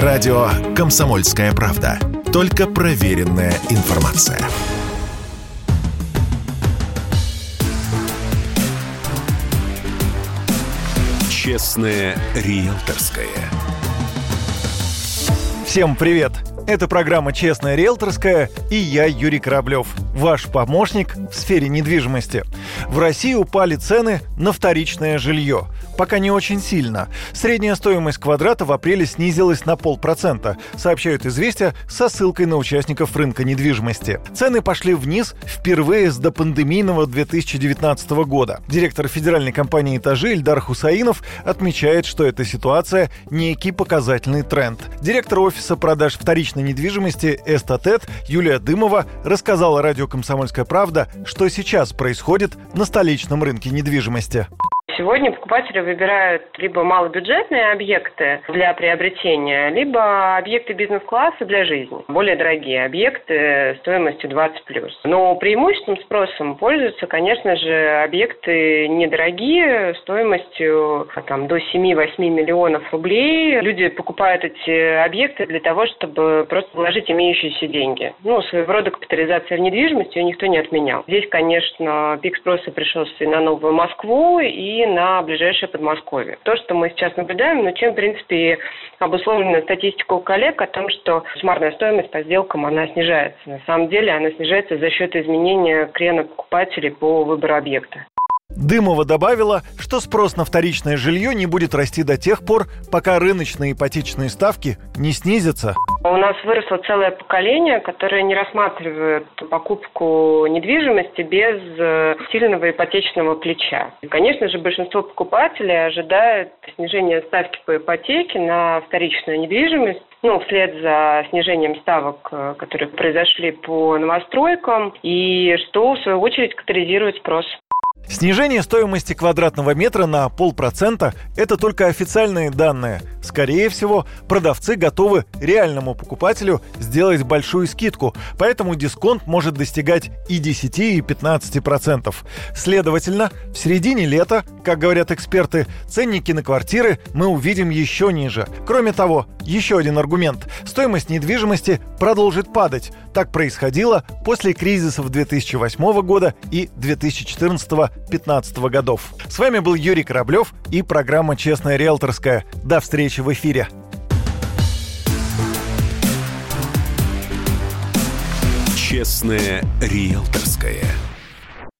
Радио «Комсомольская правда». Только проверенная информация. Честное риэлторское. Всем привет! Это программа «Честная риэлторская» и я, Юрий Кораблев, ваш помощник в сфере недвижимости. В России упали цены на вторичное жилье. Пока не очень сильно. Средняя стоимость квадрата в апреле снизилась на полпроцента, сообщают «Известия» со ссылкой на участников рынка недвижимости. Цены пошли вниз впервые с допандемийного 2019 года. Директор федеральной компании «Этажи» Ильдар Хусаинов отмечает, что эта ситуация – некий показательный тренд. Директор офиса продаж вторичной недвижимости «Эстатет» Юлия Дымова рассказала радио «Комсомольская правда», что сейчас происходит на столичном рынке недвижимости. Сегодня покупатели выбирают либо малобюджетные объекты для приобретения, либо объекты бизнес-класса для жизни. Более дорогие объекты стоимостью 20 плюс. Но преимущественным спросом пользуются, конечно же, объекты недорогие, стоимостью там, до 7-8 миллионов рублей. Люди покупают эти объекты для того, чтобы просто вложить имеющиеся деньги. Ну, своего рода капитализация в недвижимости ее никто не отменял. Здесь, конечно, пик спроса пришелся и на Новую Москву, и на ближайшее Подмосковье. То, что мы сейчас наблюдаем, ну, чем, в принципе, обусловлена статистика у коллег о том, что суммарная стоимость по сделкам, она снижается. На самом деле она снижается за счет изменения крена покупателей по выбору объекта. Дымова добавила, что спрос на вторичное жилье не будет расти до тех пор, пока рыночные ипотечные ставки не снизятся. У нас выросло целое поколение, которое не рассматривает покупку недвижимости без э, сильного ипотечного плеча. И, конечно же, большинство покупателей ожидает снижения ставки по ипотеке на вторичную недвижимость ну, вслед за снижением ставок, э, которые произошли по новостройкам, и что, в свою очередь, катализирует спрос. Снижение стоимости квадратного метра на полпроцента – это только официальные данные. Скорее всего, продавцы готовы реальному покупателю сделать большую скидку, поэтому дисконт может достигать и 10, и 15 процентов. Следовательно, в середине лета, как говорят эксперты, ценники на квартиры мы увидим еще ниже. Кроме того, еще один аргумент – стоимость недвижимости продолжит падать. Так происходило после кризисов 2008 года и 2014-2015 годов. С вами был Юрий Кораблев и программа «Честная риэлторская». До встречи в эфире. «Честная риэлторская».